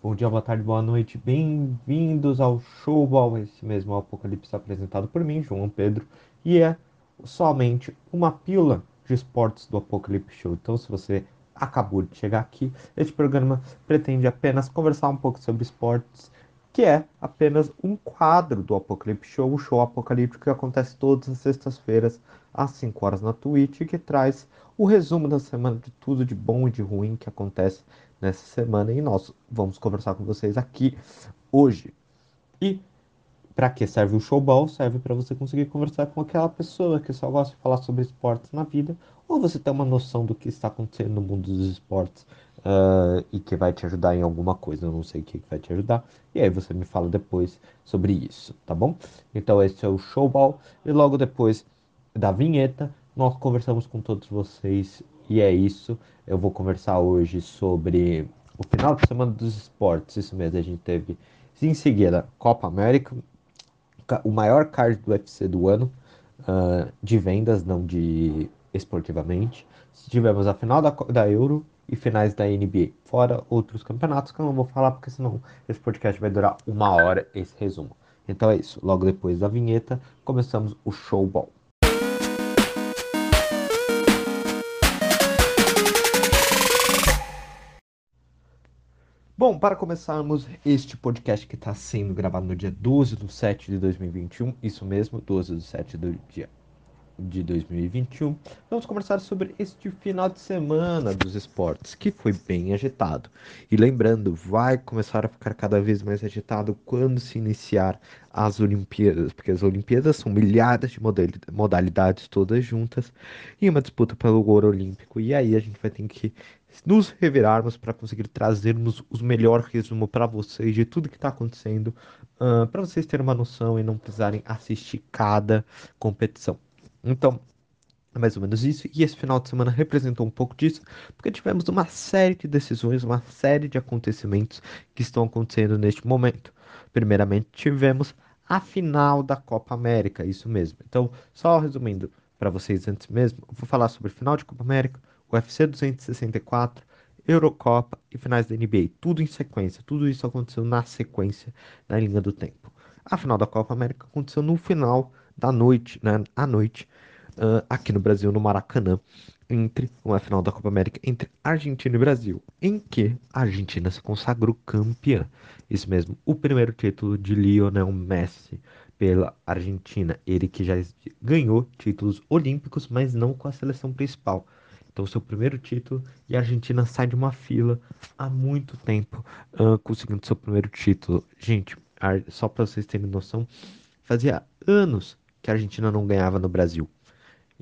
Bom dia, boa tarde, boa noite, bem-vindos ao Showball, esse mesmo Apocalipse apresentado por mim, João Pedro, e é somente uma pílula de esportes do Apocalipse Show. Então, se você acabou de chegar aqui, este programa pretende apenas conversar um pouco sobre esportes, que é apenas um quadro do Apocalipse Show, o show apocalíptico que acontece todas as sextas-feiras às 5 horas na Twitch, que traz o resumo da semana de tudo de bom e de ruim que acontece nessa semana e nós vamos conversar com vocês aqui hoje. E para que serve o showball? Serve para você conseguir conversar com aquela pessoa que só gosta de falar sobre esportes na vida, ou você ter uma noção do que está acontecendo no mundo dos esportes uh, e que vai te ajudar em alguma coisa. Eu não sei o que vai te ajudar. E aí você me fala depois sobre isso, tá bom? Então esse é o showball e logo depois da vinheta nós conversamos com todos vocês e é isso. Eu vou conversar hoje sobre o final de semana dos esportes. Isso mesmo, a gente teve em seguida Copa América, o maior card do UFC do ano, uh, de vendas, não de esportivamente. Tivemos a final da, da Euro e finais da NBA, fora outros campeonatos que eu não vou falar porque senão esse podcast vai durar uma hora esse resumo. Então é isso, logo depois da vinheta começamos o showball. Bom, para começarmos este podcast que está sendo gravado no dia 12 de 7 de 2021, isso mesmo, 12 de 7 do dia de 2021, vamos conversar sobre este final de semana dos esportes, que foi bem agitado. E lembrando, vai começar a ficar cada vez mais agitado quando se iniciar as Olimpíadas, porque as Olimpíadas são milhares de modalidades todas juntas e uma disputa pelo ouro olímpico. E aí a gente vai ter que nos revirarmos para conseguir trazermos os melhores resumos para vocês de tudo que está acontecendo, uh, para vocês terem uma noção e não precisarem assistir cada competição. Então, é mais ou menos isso. E esse final de semana representou um pouco disso, porque tivemos uma série de decisões, uma série de acontecimentos que estão acontecendo neste momento. Primeiramente, tivemos a final da Copa América, isso mesmo. Então, só resumindo para vocês antes mesmo, vou falar sobre final de Copa América, UFC 264, Eurocopa e finais da NBA. Tudo em sequência. Tudo isso aconteceu na sequência, na linha do tempo. A final da Copa América aconteceu no final da noite, né, à noite, uh, aqui no Brasil, no Maracanã, entre uma final da Copa América entre Argentina e Brasil, em que a Argentina se consagrou campeã. Isso mesmo, o primeiro título de Lionel Messi pela Argentina. Ele que já ganhou títulos olímpicos, mas não com a seleção principal. Então, seu primeiro título e a Argentina sai de uma fila há muito tempo uh, conseguindo seu primeiro título. Gente, só para vocês terem noção, fazia anos que a Argentina não ganhava no Brasil.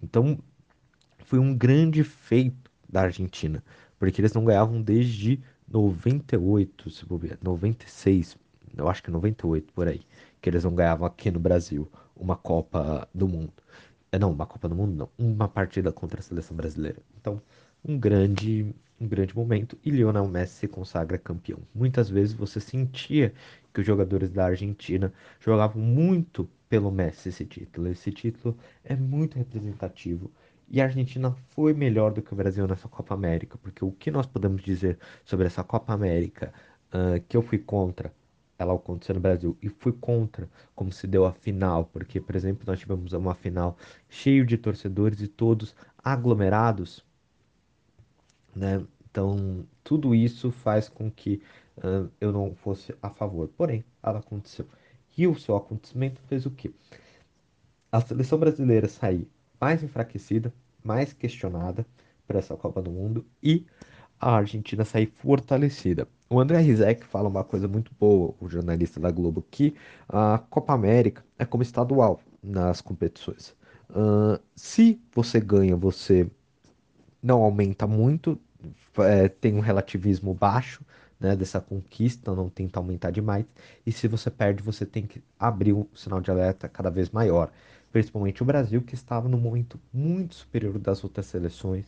Então, foi um grande feito da Argentina, porque eles não ganhavam desde 98, se ver, 96, eu acho que 98 por aí, que eles não ganhavam aqui no Brasil uma Copa do Mundo. É, não, uma Copa do Mundo não, uma partida contra a seleção brasileira. Então, um grande, um grande momento e Lionel Messi se consagra campeão. Muitas vezes você sentia que os jogadores da Argentina jogavam muito pelo Messi esse título. Esse título é muito representativo e a Argentina foi melhor do que o Brasil nessa Copa América, porque o que nós podemos dizer sobre essa Copa América uh, que eu fui contra ela aconteceu no Brasil e fui contra como se deu a final, porque, por exemplo, nós tivemos uma final cheio de torcedores e todos aglomerados, né? Então, tudo isso faz com que uh, eu não fosse a favor. Porém, ela aconteceu. E o seu acontecimento fez o quê? A seleção brasileira sair mais enfraquecida, mais questionada para essa Copa do Mundo e a Argentina sair fortalecida. O André Rizek fala uma coisa muito boa, o jornalista da Globo, que a Copa América é como estadual nas competições. Uh, se você ganha, você não aumenta muito, é, tem um relativismo baixo né, dessa conquista, não tenta aumentar demais. E se você perde, você tem que abrir um sinal de alerta cada vez maior. Principalmente o Brasil, que estava num momento muito superior das outras seleções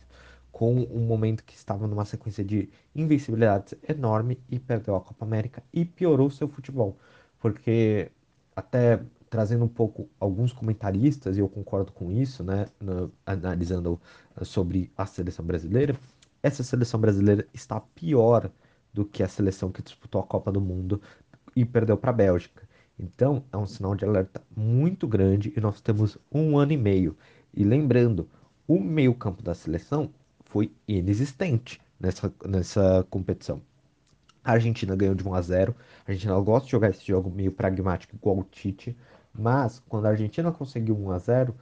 com um momento que estava numa sequência de invencibilidades enorme e perdeu a Copa América e piorou seu futebol. Porque até trazendo um pouco alguns comentaristas, e eu concordo com isso, né, no, analisando sobre a seleção brasileira, essa seleção brasileira está pior do que a seleção que disputou a Copa do Mundo e perdeu para a Bélgica. Então, é um sinal de alerta muito grande e nós temos um ano e meio. E lembrando, o meio-campo da seleção foi inexistente nessa, nessa competição. A Argentina ganhou de 1 a 0. A Argentina gosta de jogar esse jogo meio pragmático, igual o Tite. Mas quando a Argentina conseguiu 1 a 0,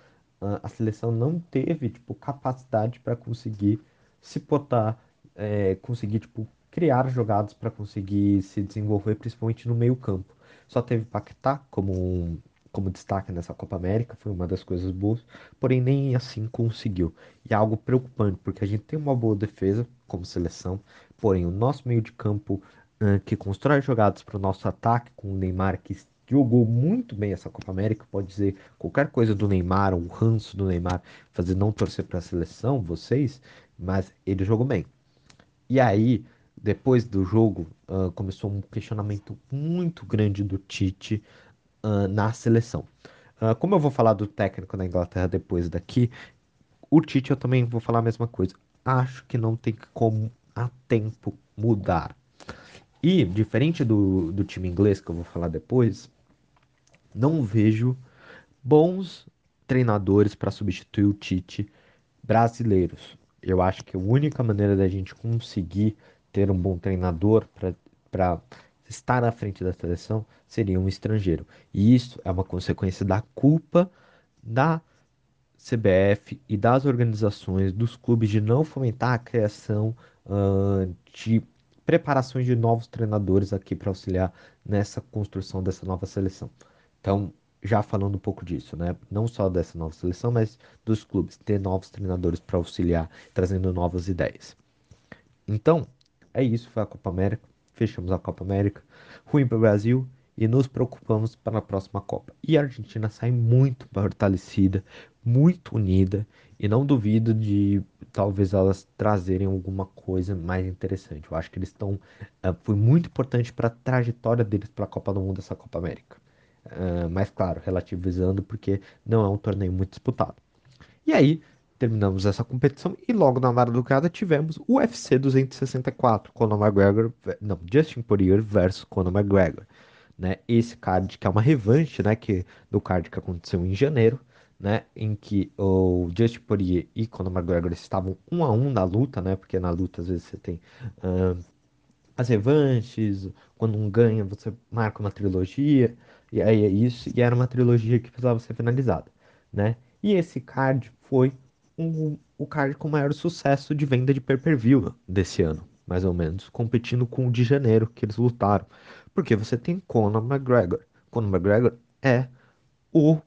a seleção não teve tipo capacidade para conseguir se botar, é, conseguir tipo criar jogadas para conseguir se desenvolver, principalmente no meio campo. Só teve Paquetá como um, como destaque nessa Copa América, foi uma das coisas boas, porém nem assim conseguiu. E é algo preocupante, porque a gente tem uma boa defesa como seleção, porém o nosso meio de campo uh, que constrói jogadas para o nosso ataque, com o Neymar que jogou muito bem essa Copa América, pode dizer qualquer coisa do Neymar, o ranço do Neymar, fazer não torcer para a seleção, vocês, mas ele jogou bem. E aí, depois do jogo, uh, começou um questionamento muito grande do Tite uh, na seleção. Uh, como eu vou falar do técnico da Inglaterra depois daqui, o Tite eu também vou falar a mesma coisa. Acho que não tem como a tempo mudar. E, diferente do, do time inglês que eu vou falar depois, não vejo bons treinadores para substituir o Tite brasileiros. Eu acho que a única maneira da gente conseguir ter um bom treinador para estar à frente da seleção seria um estrangeiro. E isso é uma consequência da culpa da CBF e das organizações dos clubes de não fomentar a criação uh, de preparações de novos treinadores aqui para auxiliar nessa construção dessa nova seleção. Então, já falando um pouco disso, né? Não só dessa nova seleção, mas dos clubes, ter novos treinadores para auxiliar, trazendo novas ideias. Então, é isso, foi a Copa América. Fechamos a Copa América. Ruim para o Brasil e nos preocupamos para a próxima Copa. E a Argentina sai muito fortalecida, muito unida e não duvido de talvez elas trazerem alguma coisa mais interessante. Eu acho que eles estão. Uh, foi muito importante para a trajetória deles para a Copa do Mundo, essa Copa América. Uh, mas claro, relativizando porque não é um torneio muito disputado. E aí, terminamos essa competição e logo na madrugada tivemos o UFC 264, Conor McGregor, não, Justin Poirier versus Conor McGregor, né? Esse card que é uma revanche, né, que do card que aconteceu em janeiro, né, em que o Justin Poirier e Conor McGregor estavam um a um na luta, né? Porque na luta às vezes você tem uh, as revanches, quando um ganha você marca uma trilogia, e aí é isso, e era uma trilogia que precisava ser finalizada, né? E esse card foi um, o card com maior sucesso de venda de pay-per-view desse ano, mais ou menos, competindo com o de janeiro que eles lutaram. Porque você tem Conor McGregor. Conor McGregor é o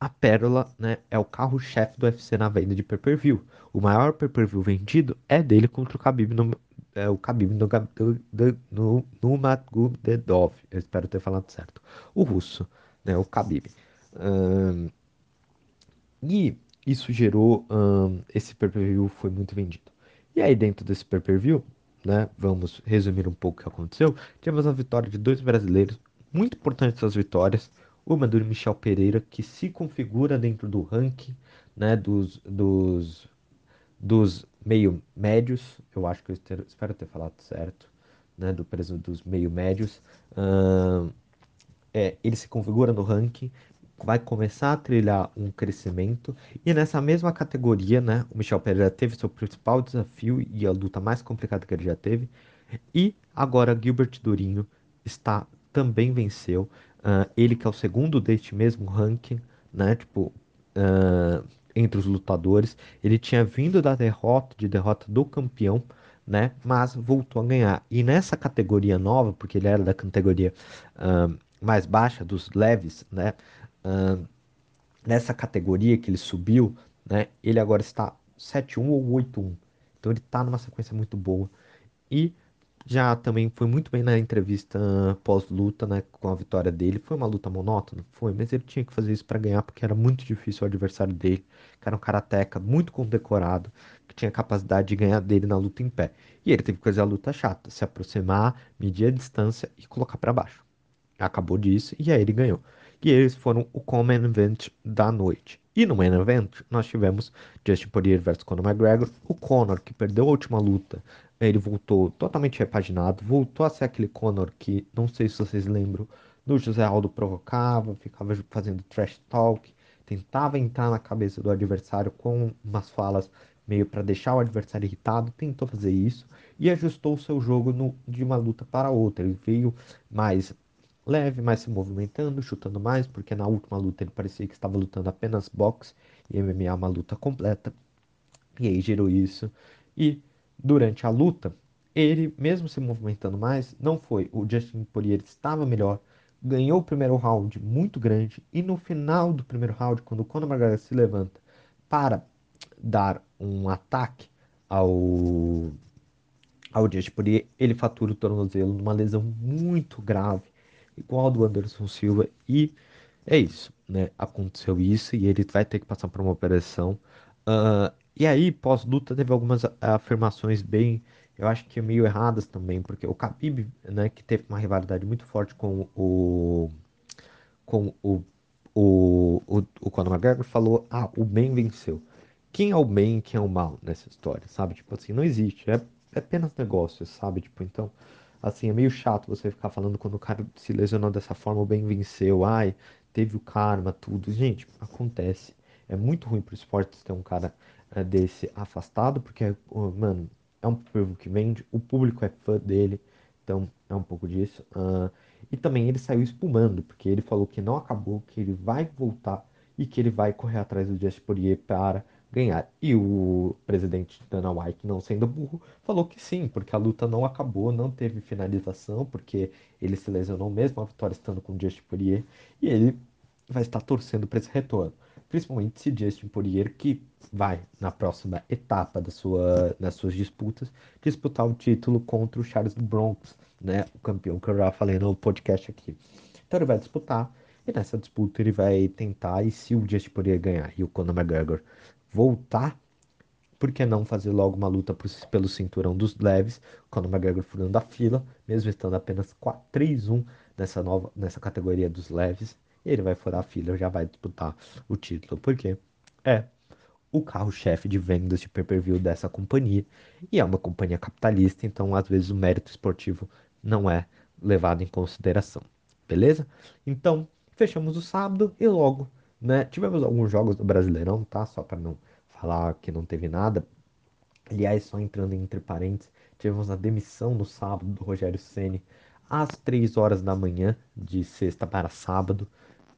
a pérola, né, é o carro-chefe do UFC na venda de pay-per-view. O maior pay-per-view vendido é dele contra o Khabib no, é, o Khabib no, no, no, no Magomedov. Eu espero ter falado certo. O russo, né? O Khabib. E isso gerou. Esse pay-per-view foi muito vendido. E aí, dentro desse pay-per-view, né? Vamos resumir um pouco o que aconteceu. Tivemos a vitória de dois brasileiros. Muito importantes essas vitórias. Uma do Michel Pereira, que se configura dentro do ranking né, dos, dos dos meio médios, eu acho que eu ter, espero ter falado certo, né, do preço dos meio médios, uh, é, ele se configura no ranking, vai começar a trilhar um crescimento e nessa mesma categoria, né, o Michel Pereira teve seu principal desafio e a luta mais complicada que ele já teve e agora Gilbert Durinho está também venceu, uh, ele que é o segundo deste mesmo ranking, né, tipo uh, entre os lutadores. Ele tinha vindo da derrota, de derrota do campeão, né? Mas voltou a ganhar. E nessa categoria nova, porque ele era da categoria uh, mais baixa, dos leves, né? Nessa categoria que ele subiu, né? Ele agora está 7-1 ou 8-1. Então ele está numa sequência muito boa. E já também foi muito bem na entrevista pós-luta, né, com a vitória dele. Foi uma luta monótona? Foi, mas ele tinha que fazer isso para ganhar porque era muito difícil o adversário dele, que era um karateca muito condecorado, que tinha capacidade de ganhar dele na luta em pé. E ele teve que fazer a luta chata, se aproximar, medir a distância e colocar para baixo. Acabou disso e aí ele ganhou. E eles foram o common event da noite. E no main event, nós tivemos Justin Poirier versus Conor McGregor. O Conor, que perdeu a última luta ele voltou totalmente repaginado, voltou a ser aquele Conor que, não sei se vocês lembram, no José Aldo provocava, ficava fazendo trash talk, tentava entrar na cabeça do adversário com umas falas meio para deixar o adversário irritado, tentou fazer isso e ajustou o seu jogo no, de uma luta para outra. Ele veio mais leve, mais se movimentando, chutando mais, porque na última luta ele parecia que estava lutando apenas boxe e MMA uma luta completa. E aí gerou isso. E durante a luta, ele, mesmo se movimentando mais, não foi. O Justin Poirier estava melhor, ganhou o primeiro round muito grande e no final do primeiro round, quando o Conor McGregor se levanta para dar um ataque ao ao Justin Poirier, ele fatura o tornozelo numa lesão muito grave, igual do Anderson Silva e é isso, né? Aconteceu isso e ele vai ter que passar por uma operação. Uh, e aí, pós-luta, teve algumas afirmações bem, eu acho que meio erradas também, porque o Khabib, né, que teve uma rivalidade muito forte com o com o o, o, o Conor McGregor falou, ah, o bem venceu. Quem é o bem e quem é o mal nessa história, sabe? Tipo assim, não existe, é, é apenas negócio, sabe? Tipo, então, assim, é meio chato você ficar falando quando o cara se lesionou dessa forma, o bem venceu, ai, teve o karma, tudo. Gente, acontece. É muito ruim pro esporte ter um cara é, desse afastado, porque, mano, é um público que vende, o público é fã dele, então é um pouco disso. Uh, e também ele saiu espumando, porque ele falou que não acabou, que ele vai voltar e que ele vai correr atrás do Just Poirier para ganhar. E o presidente Dana White, não sendo burro, falou que sim, porque a luta não acabou, não teve finalização, porque ele se lesionou mesmo, a vitória estando com o Just Poirier, e ele vai estar torcendo para esse retorno. Principalmente se Justin Poirier, que vai na próxima etapa da sua, das suas disputas, disputar o título contra o Charles do Bronx, né, o campeão que eu já falei no podcast aqui. Então ele vai disputar, e nessa disputa ele vai tentar, e se o Justin Poirier ganhar e o Conor McGregor voltar, por que não fazer logo uma luta pelo cinturão dos leves, Conor McGregor furando a fila, mesmo estando apenas 3-1 nessa, nova, nessa categoria dos leves, ele vai furar a fila já vai disputar o título, porque é o carro-chefe de vendas de pay-per-view dessa companhia, e é uma companhia capitalista, então às vezes o mérito esportivo não é levado em consideração, beleza? Então, fechamos o sábado e logo, né, tivemos alguns jogos do Brasileirão, tá? Só para não falar que não teve nada. Aliás, só entrando entre parênteses, tivemos a demissão no sábado do Rogério Ceni às 3 horas da manhã, de sexta para sábado.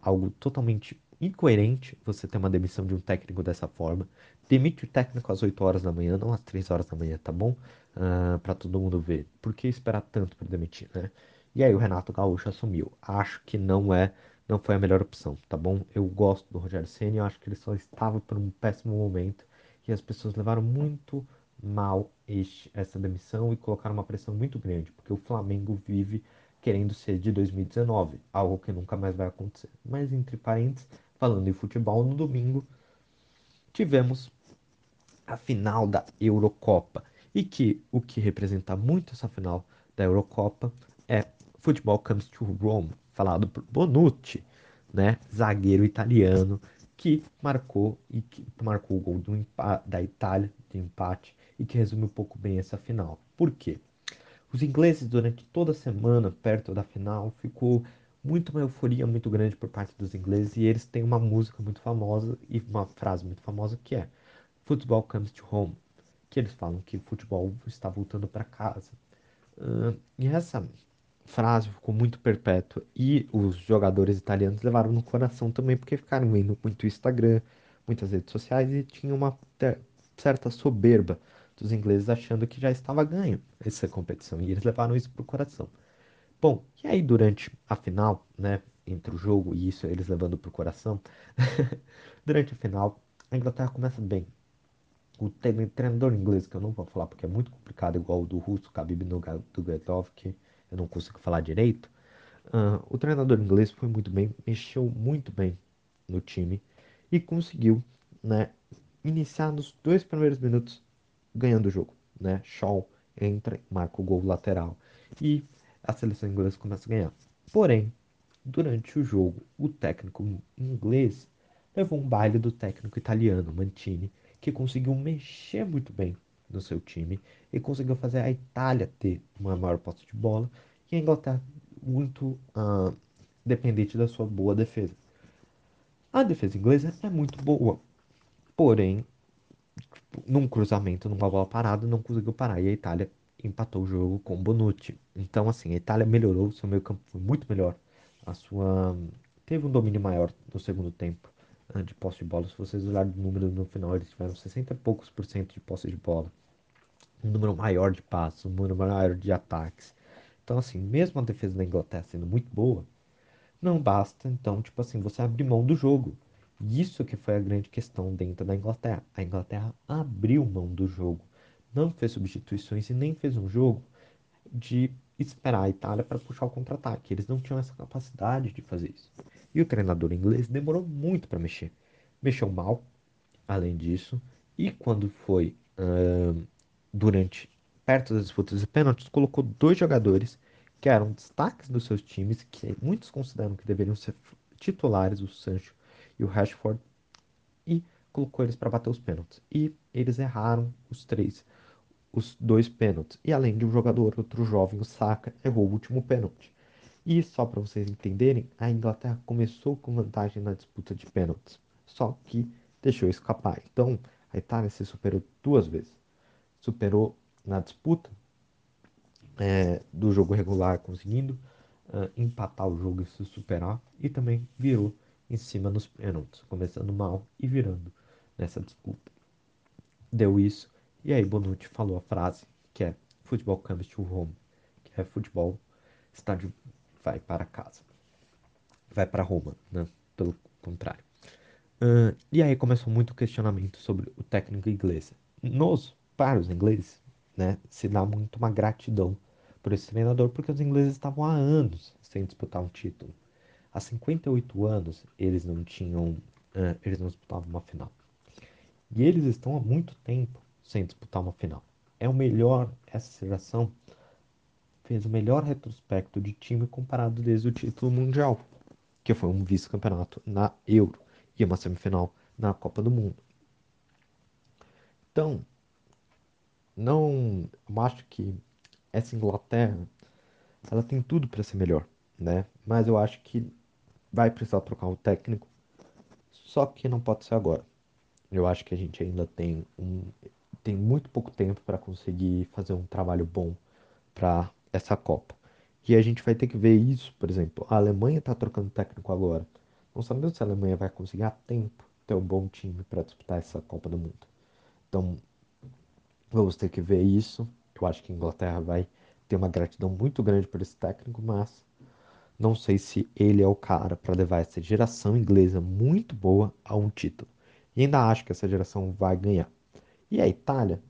Algo totalmente incoerente você ter uma demissão de um técnico dessa forma. Demite o técnico às 8 horas da manhã, não às 3 horas da manhã, tá bom? Uh, para todo mundo ver. Por que esperar tanto para demitir, né? E aí o Renato Gaúcho assumiu. Acho que não é, não foi a melhor opção, tá bom? Eu gosto do Rogério Ceni, eu acho que ele só estava por um péssimo momento e as pessoas levaram muito mal este, essa demissão e colocaram uma pressão muito grande, porque o Flamengo vive querendo ser de 2019, algo que nunca mais vai acontecer. Mas entre parênteses, falando em futebol, no domingo tivemos a final da Eurocopa e que o que representa muito essa final da Eurocopa é Futebol Comes to Rome, falado por Bonucci, né, zagueiro italiano que marcou e que marcou o gol da Itália de empate e que resume um pouco bem essa final. Por quê? Os ingleses, durante toda a semana, perto da final, ficou muito uma euforia muito grande por parte dos ingleses e eles têm uma música muito famosa e uma frase muito famosa que é Football comes to home, que eles falam que o futebol está voltando para casa. Uh, e essa frase ficou muito perpétua e os jogadores italianos levaram no coração também porque ficaram indo muito Instagram, muitas redes sociais e tinha uma certa soberba dos ingleses achando que já estava ganho essa competição e eles levaram isso pro coração. Bom, e aí durante a final, né, entre o jogo e isso eles levando pro coração, durante a final, a Inglaterra começa bem. O treinador inglês, que eu não vou falar porque é muito complicado, igual o do russo, Khabib Nurmagomedov, que eu não consigo falar direito. Uh, o treinador inglês foi muito bem, mexeu muito bem no time e conseguiu, né, iniciar nos dois primeiros minutos ganhando o jogo, né? Shaw entra, marca o gol lateral e a seleção inglesa começa a ganhar. Porém, durante o jogo, o técnico inglês levou um baile do técnico italiano, Mantini, que conseguiu mexer muito bem no seu time e conseguiu fazer a Itália ter uma maior posse de bola e a Inglaterra muito uh, dependente da sua boa defesa. A defesa inglesa é muito boa, porém, num cruzamento, numa bola parada, não conseguiu parar e a Itália empatou o jogo com Bonucci. Então, assim, a Itália melhorou, seu meio campo foi muito melhor, a sua teve um domínio maior no segundo tempo uh, de posse de bola. Se vocês olharem o número no final, eles tiveram 60 e poucos por cento de posse de bola, um número maior de passos, um número maior de ataques. Então, assim, mesmo a defesa da Inglaterra sendo muito boa, não basta, então, tipo assim, você abrir mão do jogo. Isso que foi a grande questão dentro da Inglaterra. A Inglaterra abriu mão do jogo, não fez substituições e nem fez um jogo de esperar a Itália para puxar o contra-ataque. Eles não tinham essa capacidade de fazer isso. E o treinador inglês demorou muito para mexer. Mexeu mal, além disso, e quando foi uh, durante perto das disputas de pênaltis, colocou dois jogadores que eram destaques dos seus times, que muitos consideram que deveriam ser titulares, o Sancho e o Rashford, e colocou eles para bater os pênaltis. E eles erraram os três, os dois pênaltis. E além de um jogador, outro jovem, o Saka, errou o último pênalti. E só para vocês entenderem, a Inglaterra começou com vantagem na disputa de pênaltis, só que deixou escapar. Então, a Itália se superou duas vezes. Superou na disputa é, do jogo regular, conseguindo uh, empatar o jogo e se superar, e também virou em cima nos pênaltis, começando mal e virando nessa disputa. Deu isso, e aí Bonucci falou a frase que é futebol comes to home, que é futebol está de, vai para casa, vai para Roma, né? Pelo contrário. Uh, e aí começou muito questionamento sobre o técnico inglês. Nos, para os ingleses, né, se dá muito uma gratidão por esse treinador, porque os ingleses estavam há anos sem disputar um título. Há 58 anos eles não tinham, uh, eles não disputavam uma final. E eles estão há muito tempo sem disputar uma final. É o melhor, essa geração fez o melhor retrospecto de time comparado desde o título mundial, que foi um vice-campeonato na Euro e uma semifinal na Copa do Mundo. Então, não, eu acho que essa Inglaterra, ela tem tudo para ser melhor, né? Mas eu acho que vai precisar trocar o técnico, só que não pode ser agora. Eu acho que a gente ainda tem um, tem muito pouco tempo para conseguir fazer um trabalho bom para essa Copa. E a gente vai ter que ver isso, por exemplo, a Alemanha está trocando técnico agora. Não sabemos se a Alemanha vai conseguir a tempo ter um bom time para disputar essa Copa do Mundo. Então, vamos ter que ver isso eu acho que a Inglaterra vai ter uma gratidão muito grande por esse técnico, mas não sei se ele é o cara para levar essa geração inglesa muito boa a um título. E ainda acho que essa geração vai ganhar. E a Itália?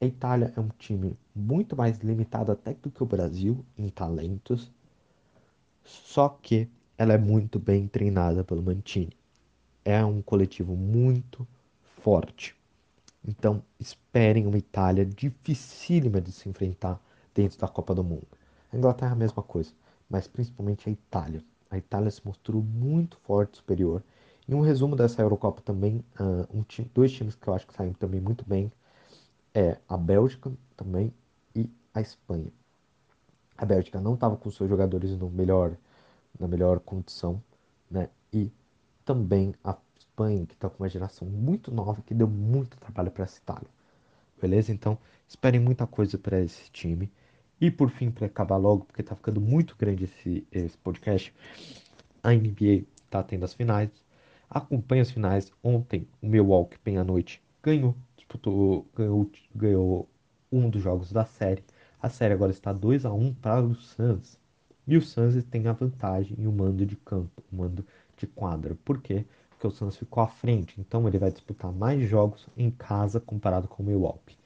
A Itália é um time muito mais limitado até do que o Brasil em talentos, só que ela é muito bem treinada pelo Mantini. É um coletivo muito forte. Então, esperem uma Itália dificílima de se enfrentar dentro da Copa do Mundo. A Inglaterra a mesma coisa, mas principalmente a Itália. A Itália se mostrou muito forte, superior. E um resumo dessa Eurocopa também, uh, um time, dois times que eu acho que saem também muito bem é a Bélgica também e a Espanha. A Bélgica não estava com seus jogadores no melhor, na melhor condição, né? E também a Espanha, que está com uma geração muito nova, que deu muito trabalho para essa Itália. Beleza? Então, esperem muita coisa para esse time. E por fim, para acabar logo, porque está ficando muito grande esse, esse podcast, a NBA está tendo as finais. Acompanhe as finais. Ontem, o Milwaukee, bem à noite, ganhou, disputou, ganhou, ganhou um dos jogos da série. A série agora está 2 a 1 para o Suns. E o Suns tem a vantagem em um mando de campo, um mando de quadra. Por quê? Porque o Suns ficou à frente, então ele vai disputar mais jogos em casa comparado com o Milwaukee.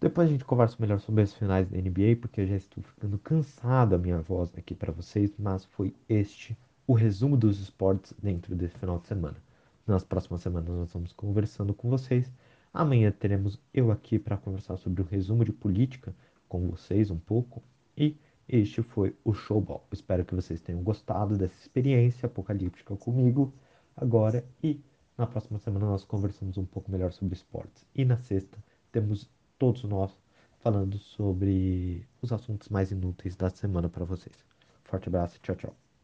Depois a gente conversa melhor sobre as finais da NBA, porque eu já estou ficando cansado a minha voz aqui para vocês, mas foi este o resumo dos esportes dentro desse final de semana. Nas próximas semanas nós vamos conversando com vocês. Amanhã teremos eu aqui para conversar sobre o resumo de política com vocês um pouco. E este foi o Showball. Espero que vocês tenham gostado dessa experiência apocalíptica comigo agora e na próxima semana nós conversamos um pouco melhor sobre esportes. E na sexta temos todos nós falando sobre os assuntos mais inúteis da semana para vocês. Forte abraço, tchau, tchau.